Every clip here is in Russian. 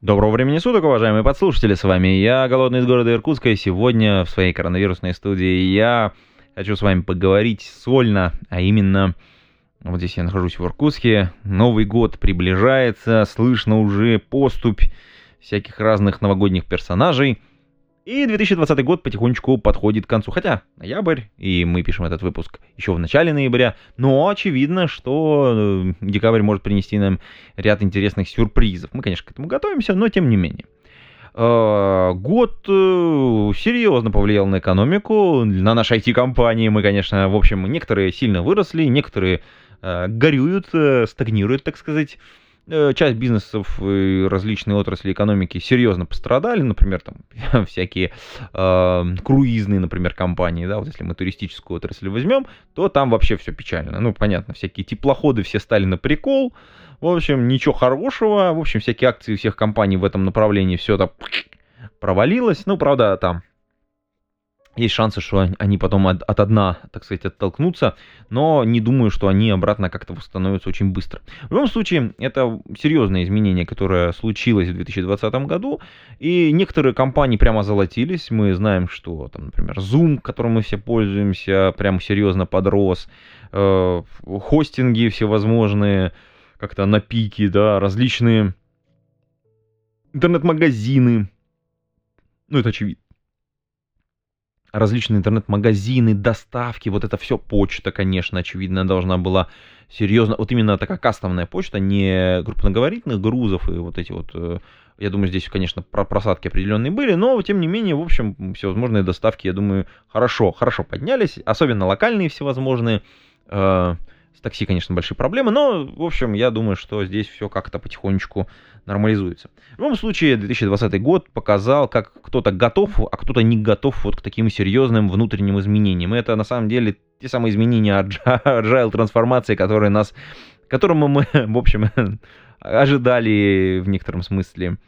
Доброго времени суток, уважаемые подслушатели, с вами я, Голодный из города Иркутска, и сегодня в своей коронавирусной студии я хочу с вами поговорить сольно, а именно, вот здесь я нахожусь в Иркутске, Новый год приближается, слышно уже поступь всяких разных новогодних персонажей, и 2020 год потихонечку подходит к концу. Хотя ноябрь, и мы пишем этот выпуск еще в начале ноября. Но очевидно, что э, декабрь может принести нам ряд интересных сюрпризов. Мы, конечно, к этому готовимся, но тем не менее. Э, Год э, серьезно повлиял на экономику, на наши IT-компании. Мы, конечно, в общем, некоторые сильно выросли, некоторые горюют, стагнируют, так сказать. Э, Часть бизнесов и различные отрасли экономики серьезно пострадали, например, там всякие э, круизные, например, компании, да, вот если мы туристическую отрасль возьмем, то там вообще все печально. Ну, понятно, всякие теплоходы все стали на прикол, в общем, ничего хорошего, в общем, всякие акции всех компаний в этом направлении все это провалилось, ну, правда, там есть шансы, что он- они потом от, от дна, так сказать, оттолкнутся, но не думаю, что они обратно как-то восстановятся очень быстро. В любом случае, это серьезное изменение, которое случилось в 2020 году, и некоторые компании прямо золотились. Мы знаем, что, там, например, Zoom, которым мы все пользуемся, прям серьезно подрос, э, хостинги всевозможные, как-то на пике, да, различные интернет-магазины, ну, это очевидно различные интернет-магазины, доставки, вот это все почта, конечно, очевидно, должна была серьезно, вот именно такая кастомная почта, не крупноговорительных грузов и вот эти вот, э, я думаю, здесь, конечно, про просадки определенные были, но, тем не менее, в общем, всевозможные доставки, я думаю, хорошо, хорошо поднялись, особенно локальные всевозможные, э, с такси, конечно, большие проблемы, но, в общем, я думаю, что здесь все как-то потихонечку нормализуется. В любом случае, 2020 год показал, как кто-то готов, а кто-то не готов вот к таким серьезным внутренним изменениям. И это, на самом деле, те самые изменения agile трансформации, которые нас, к которому мы, в общем, ожидали в некотором смысле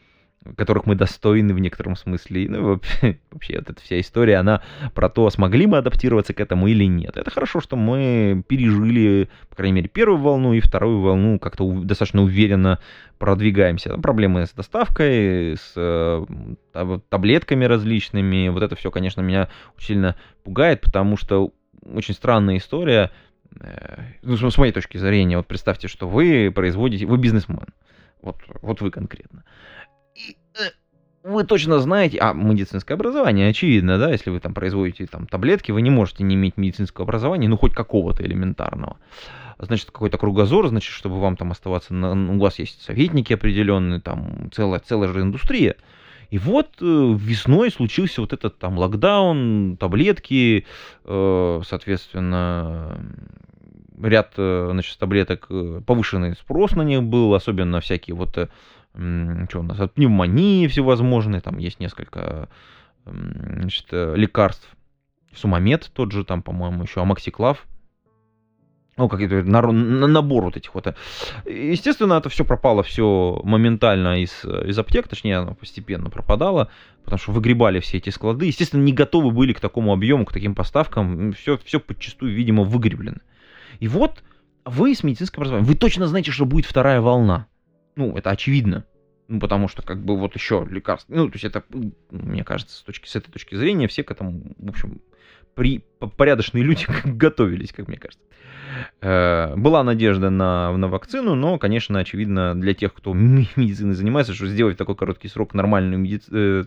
которых мы достойны в некотором смысле. Ну, вообще, вообще вот эта вся история, она про то, смогли мы адаптироваться к этому или нет. Это хорошо, что мы пережили, по крайней мере, первую волну и вторую волну как-то достаточно уверенно продвигаемся. Проблемы с доставкой, с э, таб- таблетками различными. Вот это все, конечно, меня очень сильно пугает, потому что очень странная история. Э, Ну, с моей точки зрения, вот представьте, что вы производите, вы бизнесмен. Вот, вот вы конкретно. Вы точно знаете, а медицинское образование, очевидно, да, если вы там производите там таблетки, вы не можете не иметь медицинского образования, ну хоть какого-то элементарного. Значит, какой-то кругозор, значит, чтобы вам там оставаться, на, у вас есть советники определенные, там целая, целая же индустрия. И вот э, весной случился вот этот там локдаун, таблетки, э, соответственно, ряд, э, значит, таблеток, повышенный спрос на них был, особенно всякие вот что у нас, от пневмонии всевозможные, там есть несколько значит, э, лекарств. Сумамед тот же, там, по-моему, еще амоксиклав. Ну, какие-то набор вот этих вот. Естественно, это все пропало все моментально из, из аптек, точнее, оно постепенно пропадало, потому что выгребали все эти склады. Естественно, не готовы были к такому объему, к таким поставкам. Все, все подчастую, видимо, выгреблено. И вот вы с медицинским образованием, вы точно знаете, что будет вторая волна. Ну, это очевидно. Ну, потому что, как бы, вот еще лекарства. Ну, то есть, это, м, мне кажется, с, точки, с этой точки зрения, все к этому, в общем, при, по- порядочные люди готовились, как мне кажется. Э, Была надежда на, на вакцину, но, конечно, очевидно, для тех, кто медициной занимается, что сделать в такой короткий срок нормальную медици- э,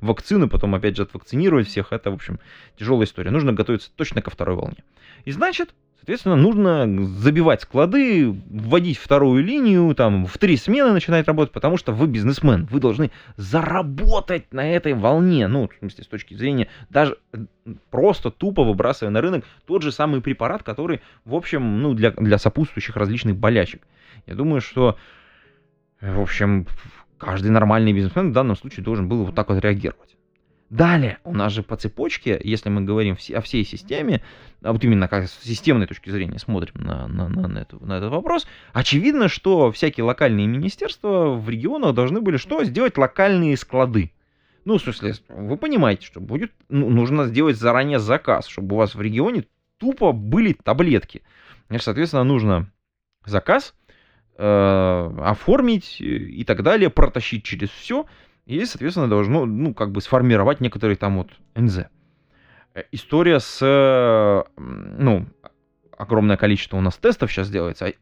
вакцину, потом опять же отвакцинировать всех, это, в общем, тяжелая история. Нужно готовиться точно ко второй волне. И значит, соответственно, нужно забивать склады, вводить вторую линию, там, в три смены начинать работать, потому что вы бизнесмен, вы должны заработать на этой волне, ну, в смысле, с точки зрения, даже просто тупо выбрасывая на рынок тот же самый препарат, который, в общем, ну, для, для сопутствующих различных болячек. Я думаю, что, в общем, каждый нормальный бизнесмен в данном случае должен был вот так вот реагировать. Далее, у нас же по цепочке, если мы говорим о всей системе, а вот именно как с системной точки зрения смотрим на, на, на, на, эту, на этот вопрос, очевидно, что всякие локальные министерства в регионах должны были что? Сделать локальные склады. Ну, в смысле, вы понимаете, что будет, ну, нужно сделать заранее заказ, чтобы у вас в регионе тупо были таблетки. Соответственно, нужно заказ э, оформить и так далее, протащить через все, и, соответственно, должно, ну, как бы сформировать некоторые там вот НЗ. Э, история с, ну, огромное количество у нас тестов сейчас делается. А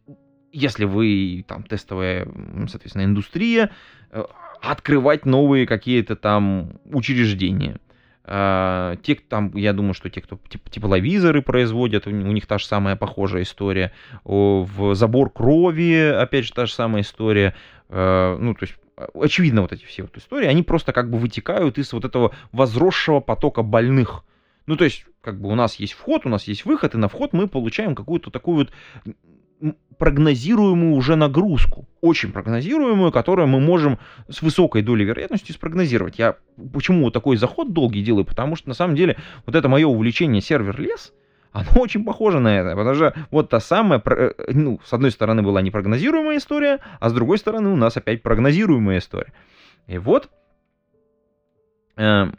если вы там тестовая, соответственно, индустрия, э, открывать новые какие-то там учреждения. Те, там, я думаю, что те, кто теп тепловизоры производят, у, них та же самая похожая история. В забор крови, опять же, та же самая история. Ну, то есть очевидно, вот эти все вот истории, они просто как бы вытекают из вот этого возросшего потока больных. Ну, то есть, как бы у нас есть вход, у нас есть выход, и на вход мы получаем какую-то такую вот прогнозируемую уже нагрузку, очень прогнозируемую, которую мы можем с высокой долей вероятности спрогнозировать. Я почему такой заход долгий делаю? Потому что на самом деле вот это мое увлечение сервер-лес – оно очень похоже на это, потому что вот та самая, э, ну, с одной стороны была непрогнозируемая история, а с другой стороны у нас опять прогнозируемая история. И вот, э,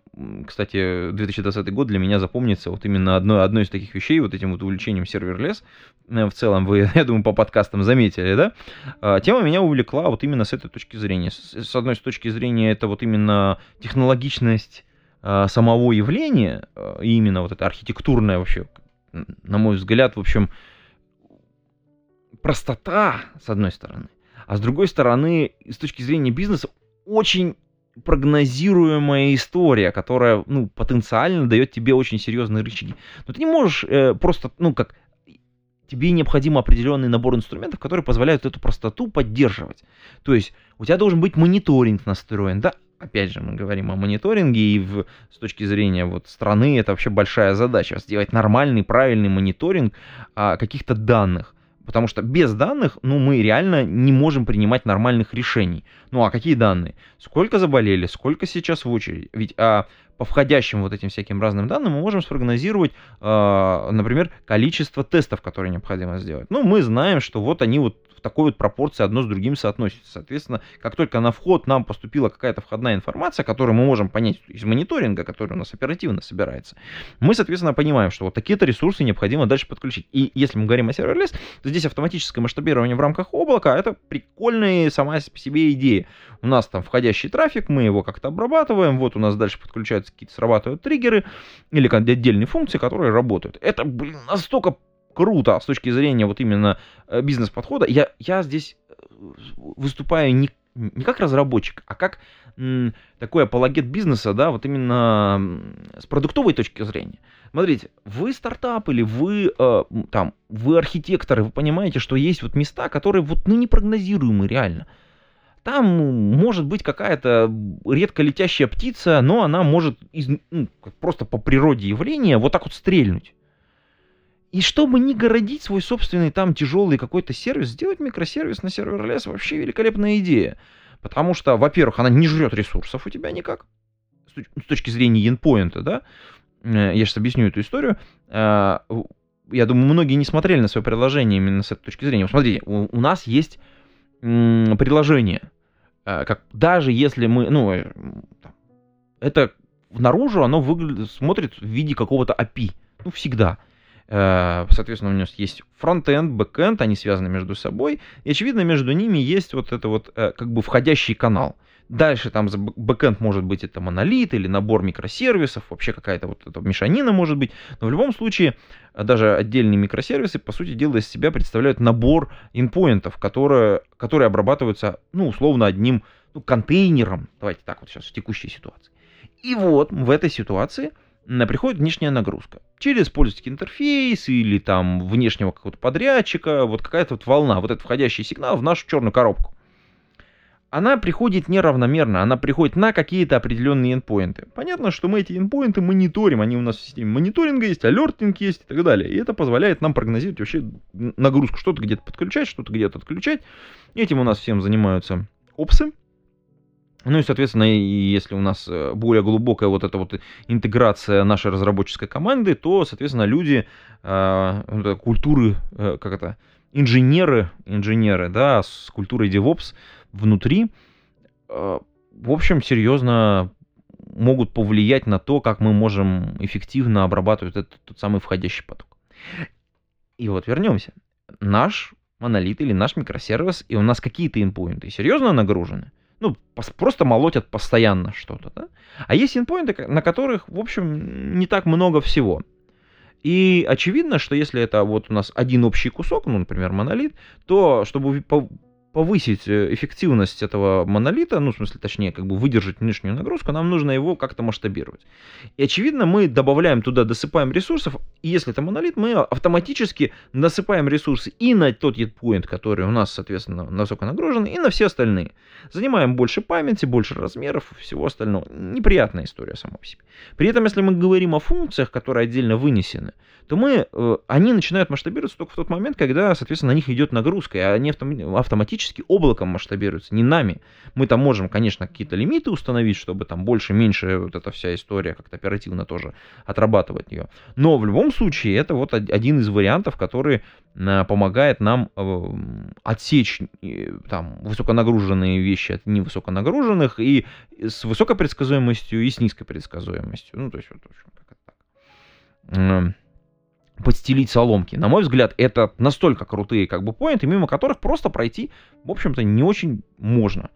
кстати, 2020 год для меня запомнится вот именно одной, одной из таких вещей, вот этим вот увлечением сервер-лес. Э, в целом, вы, я думаю, по подкастам заметили, да? Тема меня увлекла вот именно с этой точки зрения. С одной с точки зрения, это вот именно технологичность самого явления, и именно вот это архитектурное вообще на мой взгляд, в общем, простота, с одной стороны, а с другой стороны, с точки зрения бизнеса, очень прогнозируемая история, которая, ну, потенциально дает тебе очень серьезные рычаги. Но ты не можешь э, просто, ну, как, тебе необходим определенный набор инструментов, которые позволяют эту простоту поддерживать. То есть у тебя должен быть мониторинг настроен, да, опять же, мы говорим о мониторинге, и в, с точки зрения вот страны это вообще большая задача, сделать нормальный, правильный мониторинг а, каких-то данных. Потому что без данных, ну, мы реально не можем принимать нормальных решений. Ну, а какие данные? Сколько заболели, сколько сейчас в очереди? Ведь а, по входящим вот этим всяким разным данным мы можем спрогнозировать, а, например, количество тестов, которые необходимо сделать. Ну, мы знаем, что вот они вот в такой вот пропорции одно с другим соотносится. Соответственно, как только на вход нам поступила какая-то входная информация, которую мы можем понять из мониторинга, который у нас оперативно собирается, мы, соответственно, понимаем, что вот такие-то ресурсы необходимо дальше подключить. И если мы говорим о serverless, то здесь автоматическое масштабирование в рамках облака — это прикольная сама по себе идея. У нас там входящий трафик, мы его как-то обрабатываем, вот у нас дальше подключаются какие-то срабатывают триггеры или отдельные функции, которые работают. Это, блин, настолько круто с точки зрения вот именно э, бизнес-подхода. Я, я здесь э, выступаю не, не как разработчик, а как м, такой апологет бизнеса, да, вот именно с продуктовой точки зрения. Смотрите, вы стартап или вы э, там, вы архитекторы, вы понимаете, что есть вот места, которые вот ну, непрогнозируемы реально. Там может быть какая-то редко летящая птица, но она может из, ну, просто по природе явления вот так вот стрельнуть. И чтобы не городить свой собственный там тяжелый какой-то сервис, сделать микросервис на сервер вообще великолепная идея. Потому что, во-первых, она не жрет ресурсов у тебя никак, с точки зрения endpoint, да. Э, я сейчас объясню эту историю. Э, я думаю, многие не смотрели на свое приложение именно с этой точки зрения. Смотрите, у, нас есть приложение. Э, как, даже если мы, ну, это наружу оно выглядит, смотрит в виде какого-то API. Ну, всегда. Э, соответственно, у нас есть фронтенд, бэкенд, они связаны между собой. И, очевидно, между ними есть вот это вот э, как бы входящий канал. Дальше там за бэкенд может быть это монолит или набор микросервисов, вообще какая-то вот эта мешанина может быть. Но в любом случае, э, даже отдельные микросервисы, по сути дела, из себя представляют набор endpoint ов, которые, которые обрабатываются, ну, условно, одним ну, контейнером. Давайте так вот сейчас в текущей ситуации. И вот в этой ситуации – приходит внешняя нагрузка. Через пользовательский интерфейс или там внешнего какого-то подрядчика, вот какая-то вот волна, вот этот входящий сигнал в нашу черную коробку. Она приходит неравномерно, она приходит на какие-то определенные endpoinты. Понятно, что мы эти endpoinты мониторим, они у нас в системе мониторинга есть, алертинг есть и так далее. И это позволяет нам прогнозировать вообще нагрузку, что-то где-то подключать, что-то где-то отключать. Этим у нас всем занимаются опсы, Ну и, соответственно, если у нас э, более глубокая вот эта вот интеграция нашей разработческой команды, то, соответственно, люди э, культуры, э, как это, инженеры, инженеры, да, с культурой DevOps внутри, в общем, серьезно могут повлиять на то, как мы можем эффективно обрабатывать этот тот самый входящий поток. И вот вернемся. Наш монолит или наш микросервис, и у нас какие-то инпоинты серьезно нагружены, ну, просто молотят постоянно что-то, да? А есть инпоинты, на которых, в общем, не так много всего. И очевидно, что если это вот у нас один общий кусок, ну, например, монолит, то чтобы повысить э, эффективность этого монолита, ну, в смысле, точнее, как бы выдержать внешнюю нагрузку, нам нужно его как-то масштабировать. И, очевидно, мы добавляем туда, досыпаем ресурсов, и если это монолит, мы автоматически насыпаем ресурсы и на тот endpoint, который у нас, соответственно, высоко нагружен, и на все остальные. Занимаем больше памяти, больше размеров всего остального. Неприятная история сама по себе. При этом, если мы говорим о функциях, которые отдельно вынесены, то мы, э, они начинают масштабироваться только в тот момент, когда, соответственно, на них идет нагрузка, и они автоматически автоматически облаком масштабируется, не нами. Мы там можем, конечно, какие-то лимиты установить, чтобы там больше-меньше вот эта вся история как-то оперативно тоже отрабатывать ее. Но в любом случае это вот один из вариантов, который э, помогает нам э, отсечь э, там высоконагруженные вещи от невысоконагруженных и с высокой предсказуемостью и с низкой предсказуемостью. Ну, то есть вот, в общем, как это так подстелить соломки. На мой взгляд, это настолько крутые как бы point ы, мимо которых просто пройти, в общем-то, не очень можно.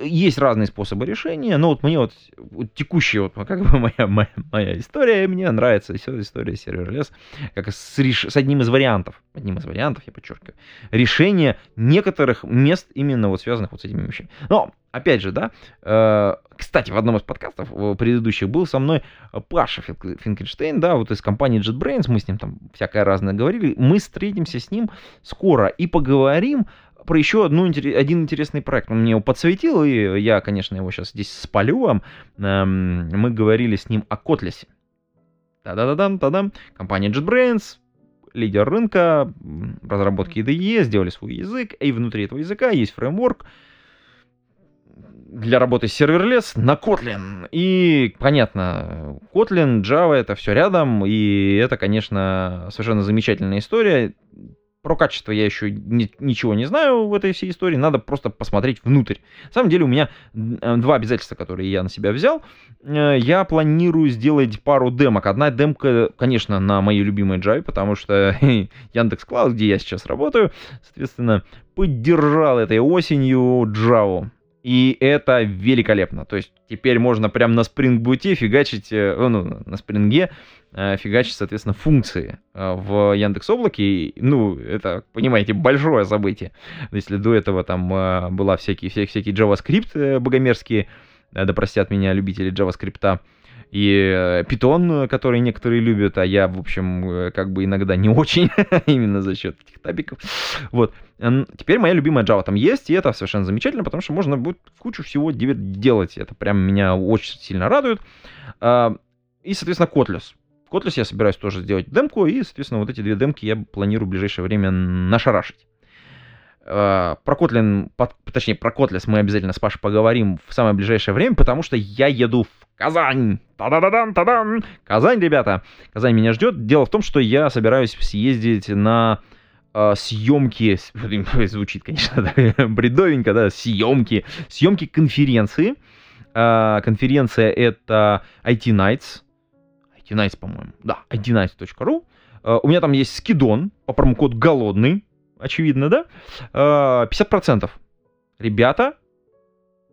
Есть разные способы решения, но вот мне вот, вот текущая вот как бы моя, моя, моя история, мне нравится вся история serverless, как с, реш... с одним из вариантов, одним из вариантов, я подчеркиваю, решения некоторых мест именно вот связанных вот с этими вещами. Но опять же, да, э, кстати, в одном из подкастов предыдущих был со мной Паша Финкельштейн, да, вот из компании JetBrains, мы с ним там всякое разное говорили, мы встретимся с ним скоро и поговорим про еще одну, один интересный проект. Он мне его подсветил, и я, конечно, его сейчас здесь спалю вам. Эм, мы говорили с ним о Котлесе. Та-да-да-дам, та-дам. Компания JetBrains, лидер рынка разработки IDE, сделали свой язык, и внутри этого языка есть фреймворк, для работы с serverless на Kotlin. И понятно, Kotlin, Java это все рядом, и это, конечно, совершенно замечательная история. Про качество я еще ни, ничего не знаю в этой всей истории, надо просто посмотреть внутрь. На самом деле у меня э, два обязательства, которые я на себя взял. Э, я планирую сделать пару демок. Одна демка, конечно, на моей любимой Java, потому что Яндекс Cloud, где я сейчас работаю, соответственно, поддержал этой осенью Java. И это великолепно. То есть теперь можно прямо на Boot фигачить, э, ну, на Spring э, фигачить, соответственно, функции э, в Яндекс Облаке. Ну, это, понимаете, большое событие. Если до этого там была всякие, всякие, всякие JavaScript богомерзкие, да простят меня любители JavaScript, и Python, который некоторые любят, а я, в общем, как бы иногда не очень, именно за счет этих табиков. Вот. Теперь моя любимая Java там есть, и это совершенно замечательно, потому что можно будет кучу всего делать. Это прям меня очень сильно радует. А, и, соответственно, Kotlin. Kotlin я собираюсь тоже сделать демку, и, соответственно, вот эти две демки я планирую в ближайшее время нашарашить. А, про Kotlin, точнее, про Kotlin мы обязательно с Пашей поговорим в самое ближайшее время, потому что я еду в Казань. Та-да-да-дан, та-дан. Казань, ребята. Казань меня ждет. Дело в том, что я собираюсь съездить на э, съемки, звучит, конечно, да, бредовенько, да, съемки, съемки конференции. Э, конференция это IT Nights, IT Nights, по-моему, да, itnights.ru. Э, у меня там есть скидон по промокод голодный, очевидно, да, э, 50%. Ребята,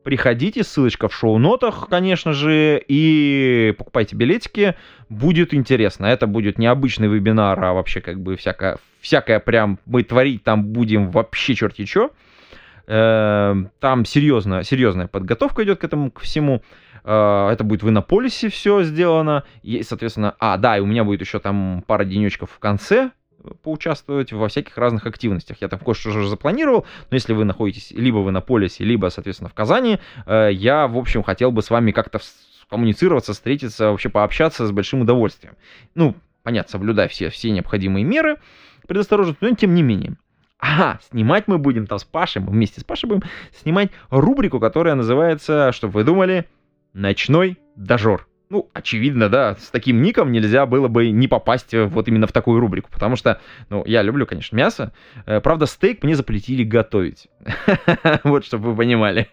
Приходите, ссылочка в шоу-нотах, конечно же, и покупайте билетики. Будет интересно. Это будет необычный вебинар, а вообще как бы всякое, всякое прям мы творить там будем вообще черти что. Эм, там серьезно, серьезная подготовка идет к этому, к всему. Э, это будет в Иннополисе все сделано. И, соответственно, а, да, и у меня будет еще там пара денечков в конце, поучаствовать во всяких разных активностях. Я там кое-что уже запланировал, но если вы находитесь либо в Иннополисе, либо, соответственно, в Казани, э, я, в общем, хотел бы с вами как-то коммуницироваться, встретиться, вообще пообщаться с большим удовольствием. Ну, понятно, соблюдая все, все необходимые меры предосторожности, но тем не менее. Ага, снимать мы будем там с Пашей, мы вместе с Пашей будем снимать рубрику, которая называется, чтобы вы думали, «Ночной дожор». Ну, очевидно, да, с таким ником нельзя было бы не попасть вот именно в такую рубрику, потому что, ну, я люблю, конечно, мясо. Э, правда, стейк мне запретили готовить. Вот, чтобы вы понимали.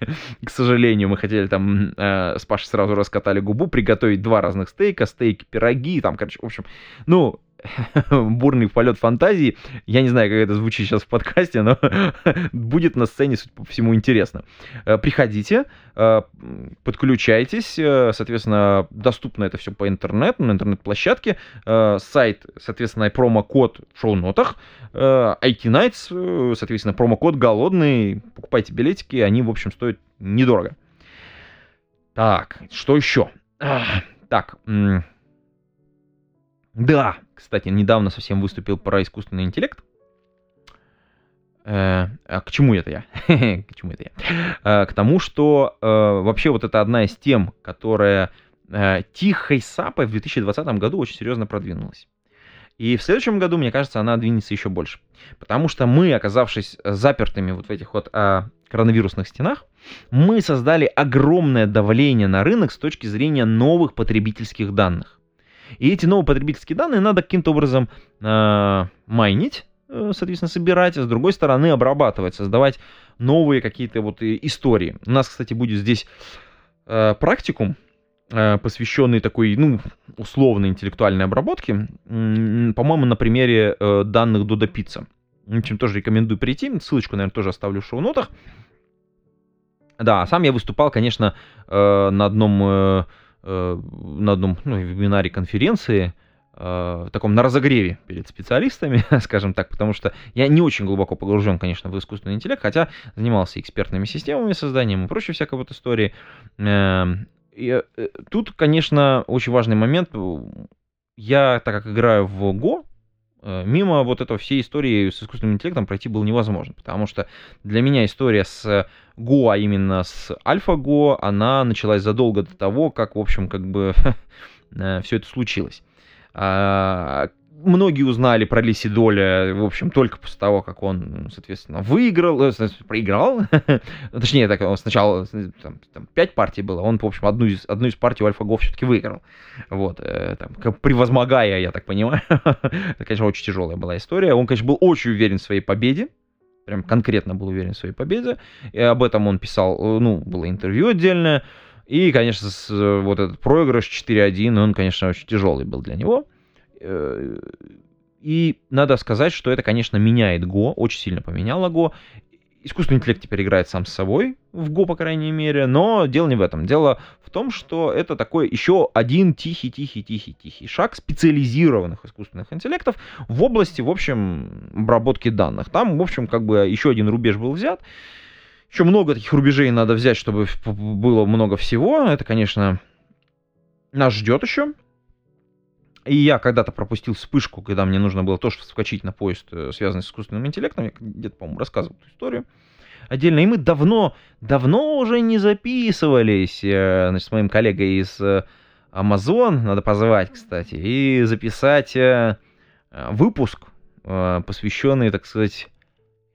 К сожалению, мы хотели там э, с Пашей сразу раскатали губу, приготовить два разных стейка, стейки, пироги, там, короче, в общем, ну, бурный полет фантазии. Я не знаю, как это звучит сейчас в подкасте, но будет на сцене, судя по всему, интересно. Э, приходите, э, подключайтесь, э, соответственно, доступно это все по интернету, на интернет-площадке. Сайт, соответственно, промокод в шоу-нотах. IT Nights, соответственно, промокод голодный. Покупайте билетики, они, в общем, стоят недорого. Так, что еще? Так, да, кстати, недавно совсем выступил про искусственный интеллект. Э, а к чему это я? к чему это я? Э, к тому, что э, вообще вот это одна из тем, которая э, тихой сапой в 2020 году очень серьезно продвинулась. И в следующем году, мне кажется, она двинется еще больше. Потому что мы, оказавшись запертыми вот в этих вот э, коронавирусных стенах, мы создали огромное давление на рынок с точки зрения новых потребительских данных. И эти новые потребительские данные надо каким-то образом э, майнить, э, соответственно, собирать, а с другой стороны обрабатывать, создавать новые какие-то вот истории. У нас, кстати, будет здесь э, практикум, э, посвященный такой, ну, условной интеллектуальной обработке, по-моему, на примере э, данных Pizza. В общем, тоже рекомендую прийти, ссылочку, наверное, тоже оставлю в шоу-нотах. Да, сам я выступал, конечно, э, на одном э, Э, на одном ну, вебинаре конференции, э, в таком на разогреве перед специалистами, скажем так, потому что я не очень глубоко погружен, конечно, в искусственный интеллект, хотя занимался экспертными системами, созданием и прочей всякой вот истории. Эм, и э, тут, конечно, очень важный момент. Я, так как играю в Go, мимо вот этого всей истории с искусственным интеллектом пройти было невозможно, потому что для меня история с Go, а именно с AlphaGo, она началась задолго до того, как, в общем, как бы э, все это случилось. А, многие узнали про Лиси Доля, в общем, только после того, как он, соответственно, выиграл, э, проиграл. Точнее, так, он сначала там, там, 5 партий было, он, в общем, одну из, одну из партий у AlphaGo все-таки выиграл. Вот, э, там, превозмогая, я так понимаю. Это, конечно, очень тяжелая была история. Он, конечно, был очень уверен в своей победе прям конкретно был уверен в своей победе. И об этом он писал, э, ну, было интервью отдельное. И, конечно, э, вот этот проигрыш 4-1, он, конечно, очень тяжелый был для него. Э, и надо сказать, что это, конечно, меняет Го, очень сильно поменяло Го искусственный интеллект теперь играет сам с собой, в Go, по крайней мере, но дело не в этом. Дело в том, что это такой еще один тихий-тихий-тихий-тихий шаг специализированных искусственных интеллектов в области, в общем, обработки данных. Там, в общем, как бы еще один рубеж был взят. Еще много таких рубежей надо взять, чтобы было много всего. Это, конечно, нас ждет еще. И я когда-то пропустил вспышку, когда мне нужно было тоже вскочить на поезд, э, связанный с искусственным интеллектом. Я где-то, по-моему, рассказывал эту историю отдельно. И мы давно, давно уже не записывались э, значит, с моим коллегой из э, Amazon, надо позвать, кстати, и записать выпуск, посвященный, так сказать,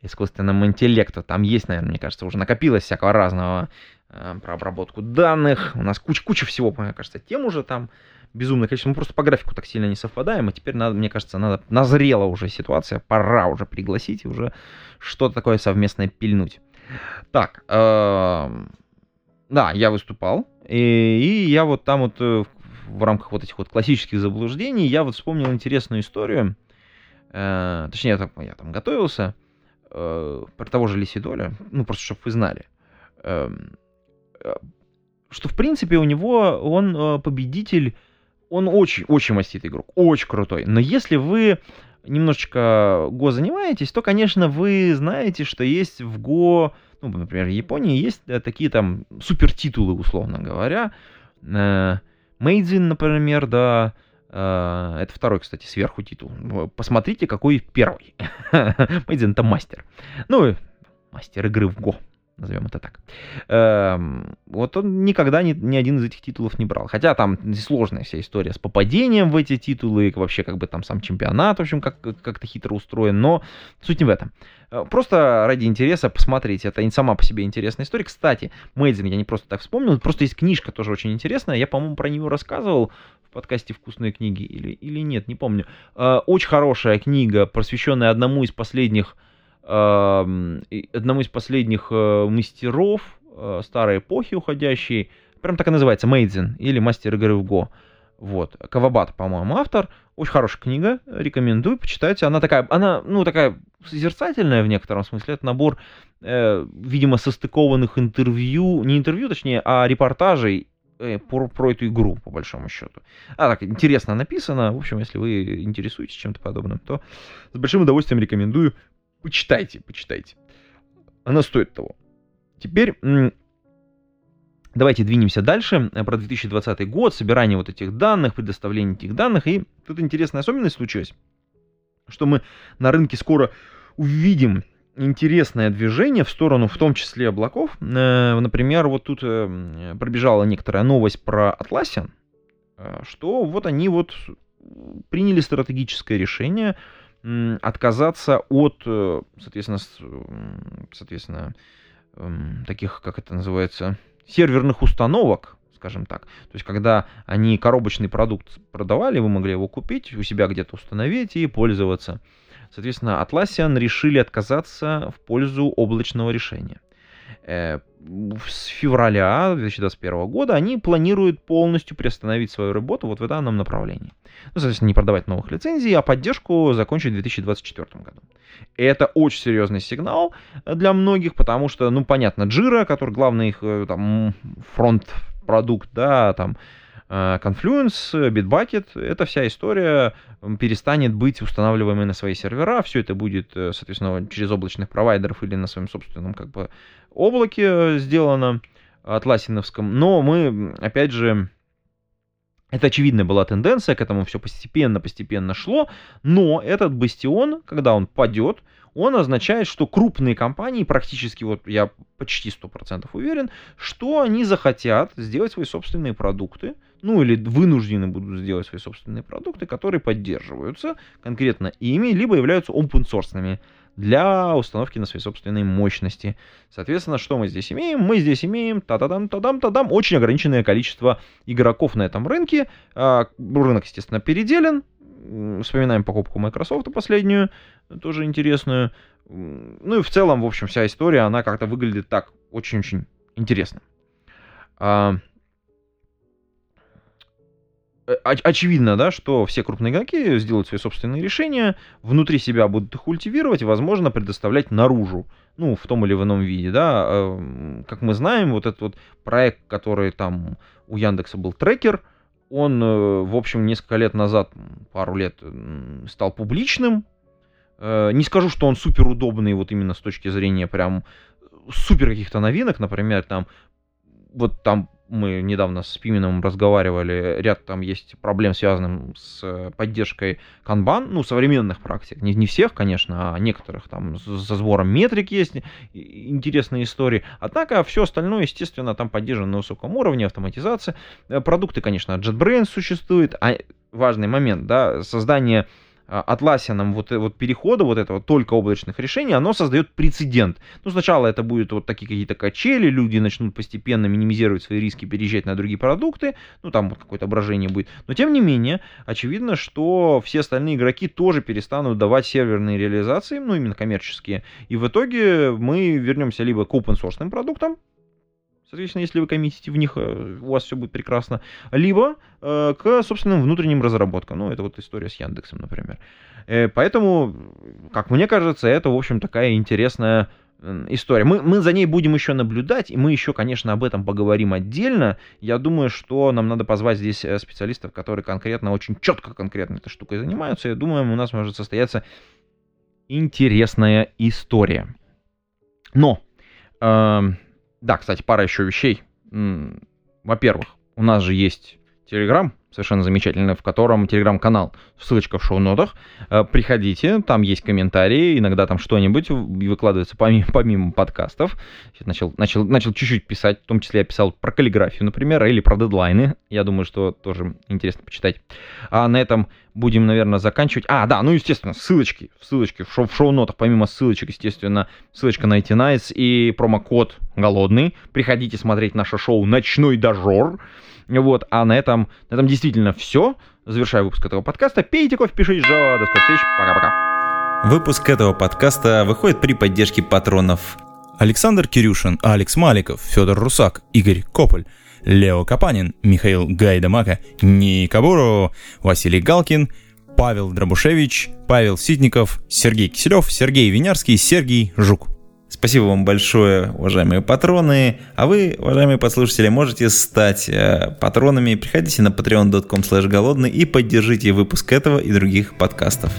искусственному интеллекту. Там есть, наверное, мне кажется, уже накопилось всякого разного про обработку данных. У нас куча-куча всего, мне кажется, тем уже там безумное количество. Мы просто по графику так сильно не совпадаем, и теперь, надо, мне кажется, надо назрела уже ситуация, пора уже пригласить и уже что-то такое совместное пильнуть. Так, э, да, я выступал, и, и я вот там вот э, в рамках вот этих вот классических заблуждений я вот вспомнил интересную историю, э, точнее, я там, я там готовился, э, про того же Лисидоля, ну, просто чтобы вы знали. Эм, э, что, в принципе, у него он э, победитель он очень-очень маститый игрок, очень крутой. Но если вы немножечко Го занимаеетесь, то, конечно, вы знаете, что есть в Го, ну, например, в Японии есть э, такие там супер титулы, условно говоря. Мейдзин, например, да, э, это второй, кстати, сверху титул. Посмотрите, какой первый. Мейдзин это мастер. Ну, мастер игры в Го. Назовем это так. Эм, вот он никогда ни, ни один из этих титулов не брал. Хотя там сложная вся история с попадением в эти титулы, вообще как бы там сам чемпионат, в общем, как, как-то хитро устроен, но суть не в этом. Э, просто ради интереса посмотрите, это не сама по себе интересная история. Кстати, Мейдзин я не просто так вспомнил, просто есть книжка тоже очень интересная, я, по-моему, про нее рассказывал в подкасте «Вкусные книги» или, или нет, не помню. Э, очень хорошая книга, посвященная одному из последних одному из последних э, мастеров старой эпохи уходящей, прям так и называется, Мейдзин, или мастер игры в Го. Вот. Кавабат, по-моему, автор. Очень хорошая книга, рекомендую, почитайте. Она такая, она, ну, такая созерцательная в некотором смысле. Это набор, э, видимо, состыкованных интервью, не интервью, точнее, а репортажей э, про, про эту игру, по большому счету. А так, интересно написано. В общем, если вы интересуетесь чем-то подобным, то с большим удовольствием рекомендую. Почитайте, почитайте. Она стоит того. Теперь Давайте двинемся дальше э, про 2020 год, собирание вот этих данных, предоставление этих данных. И тут интересная особенность случилась, что мы на рынке скоро увидим интересное движение в сторону, в том числе облаков. Э, например, вот тут э, пробежала некоторая новость про Atlassian, что вот они вот приняли стратегическое решение отказаться от, соответственно, соответственно, эм, таких, как это называется, серверных установок, скажем так. То есть, когда они коробочный продукт продавали, вы могли его купить, у себя где-то установить и пользоваться. Соответственно, Atlassian решили отказаться в пользу облачного решения. Э, с февраля 2021 года они планируют полностью приостановить свою работу вот в данном направлении. Ну, соответственно, не продавать новых лицензий, а поддержку закончить в 2024 году. Это очень серьезный сигнал для многих, потому что, ну, понятно, Jira, который главный их э, там фронт-продукт, да, там, Confluence, Bitbucket, эта вся история перестанет быть устанавливаемой на свои сервера, все это будет, соответственно, через облачных провайдеров или на своем собственном как бы облаке э, сделано, атласиновском, но мы, опять же, это очевидная была тенденция, к этому все постепенно-постепенно шло, но этот бастион, когда он падет, он означает, что крупные компании, практически, вот я почти 100% уверен, что они захотят сделать свои собственные продукты, ну или вынуждены будут сделать свои собственные продукты, которые поддерживаются конкретно ими, либо являются open source для установки на своей собственной мощности. Соответственно, что мы здесь имеем? Мы здесь имеем та-да-дам, та-дам, та-дам, очень ограниченное количество игроков на этом рынке. А, рынок, естественно, переделен. Вспоминаем покупку Microsoft последнюю, тоже интересную. Ну и в целом, в общем, вся история, она как-то выглядит так очень-очень интересно. А, Э, очевидно, да, что все крупные игроки сделают свои собственные решения, внутри себя будут их культивировать и, возможно, предоставлять наружу, ну, в том или в ином виде, да. Эм, как мы знаем, вот этот вот проект, который там у Яндекса был трекер, он, э, в общем, несколько лет назад, пару лет, стал публичным. Э, не скажу, что он супер удобный вот именно с точки зрения прям супер каких-то новинок, например, там вот там мы недавно с Пименом разговаривали, ряд там есть проблем, связанных с поддержкой канбан, ну, современных практик, не, не всех, конечно, а некоторых там со сбором метрик есть интересные истории, однако все остальное, естественно, там поддержано на высоком уровне, автоматизация, э, продукты, конечно, JetBrains существует, а важный момент, да, создание а, Atlassian вот, вот перехода вот этого только облачных решений, оно создает прецедент. Ну, сначала это будут вот такие какие-то качели, люди начнут постепенно минимизировать свои риски, переезжать на другие продукты, ну, там вот какое-то ображение будет. Но, тем не менее, очевидно, что все остальные игроки тоже перестанут давать серверные реализации, ну, именно коммерческие, и в итоге мы вернемся либо к open source продуктам, Соответственно, если вы коммитите в них, э, у вас все будет прекрасно. Либо э, к собственным внутренним разработкам. Ну, это вот история с Яндексом, например. Э, поэтому, как мне кажется, это, в общем, такая интересная история. Мы, мы за ней будем еще наблюдать, и мы еще, конечно, об этом поговорим отдельно. Я думаю, что нам надо позвать здесь э, специалистов, которые конкретно, очень четко конкретно этой штукой занимаются. Я думаю, у нас может состояться интересная история. Но... Э, да, кстати, пара еще вещей. Во-первых, у нас же есть Telegram, совершенно замечательный, в котором телеграм-канал, ссылочка в шоу-нотах. Э, приходите, там есть комментарии, иногда там что-нибудь выкладывается помимо, помимо подкастов. Начал, начал, начал чуть-чуть писать, в том числе я писал про каллиграфию, например, или про дедлайны. Я думаю, что тоже интересно почитать. А на этом будем, наверное, заканчивать. А, да, ну, естественно, ссылочки, ссылочки в, шоу, в шоу-нотах, помимо ссылочек, естественно, ссылочка на Nice и промокод «Голодный». Приходите смотреть наше шоу «Ночной дожор». Вот, а на этом, на этом действительно все. Завершаю выпуск этого подкаста. Пейте кофе, пишите жо. До скорых встреч. Пока-пока. Выпуск этого подкаста выходит при поддержке патронов Александр Кирюшин, Алекс Маликов, Федор Русак, Игорь Кополь, Лео Капанин, Михаил Гайдамака, Ника Буру, Василий Галкин, Павел Дробушевич, Павел Ситников, Сергей Киселев, Сергей Винярский, Сергей Жук. Спасибо вам большое, уважаемые патроны. А вы, уважаемые послушатели, можете стать э, патронами. Приходите на patreon.com голодный и поддержите выпуск этого и других подкастов.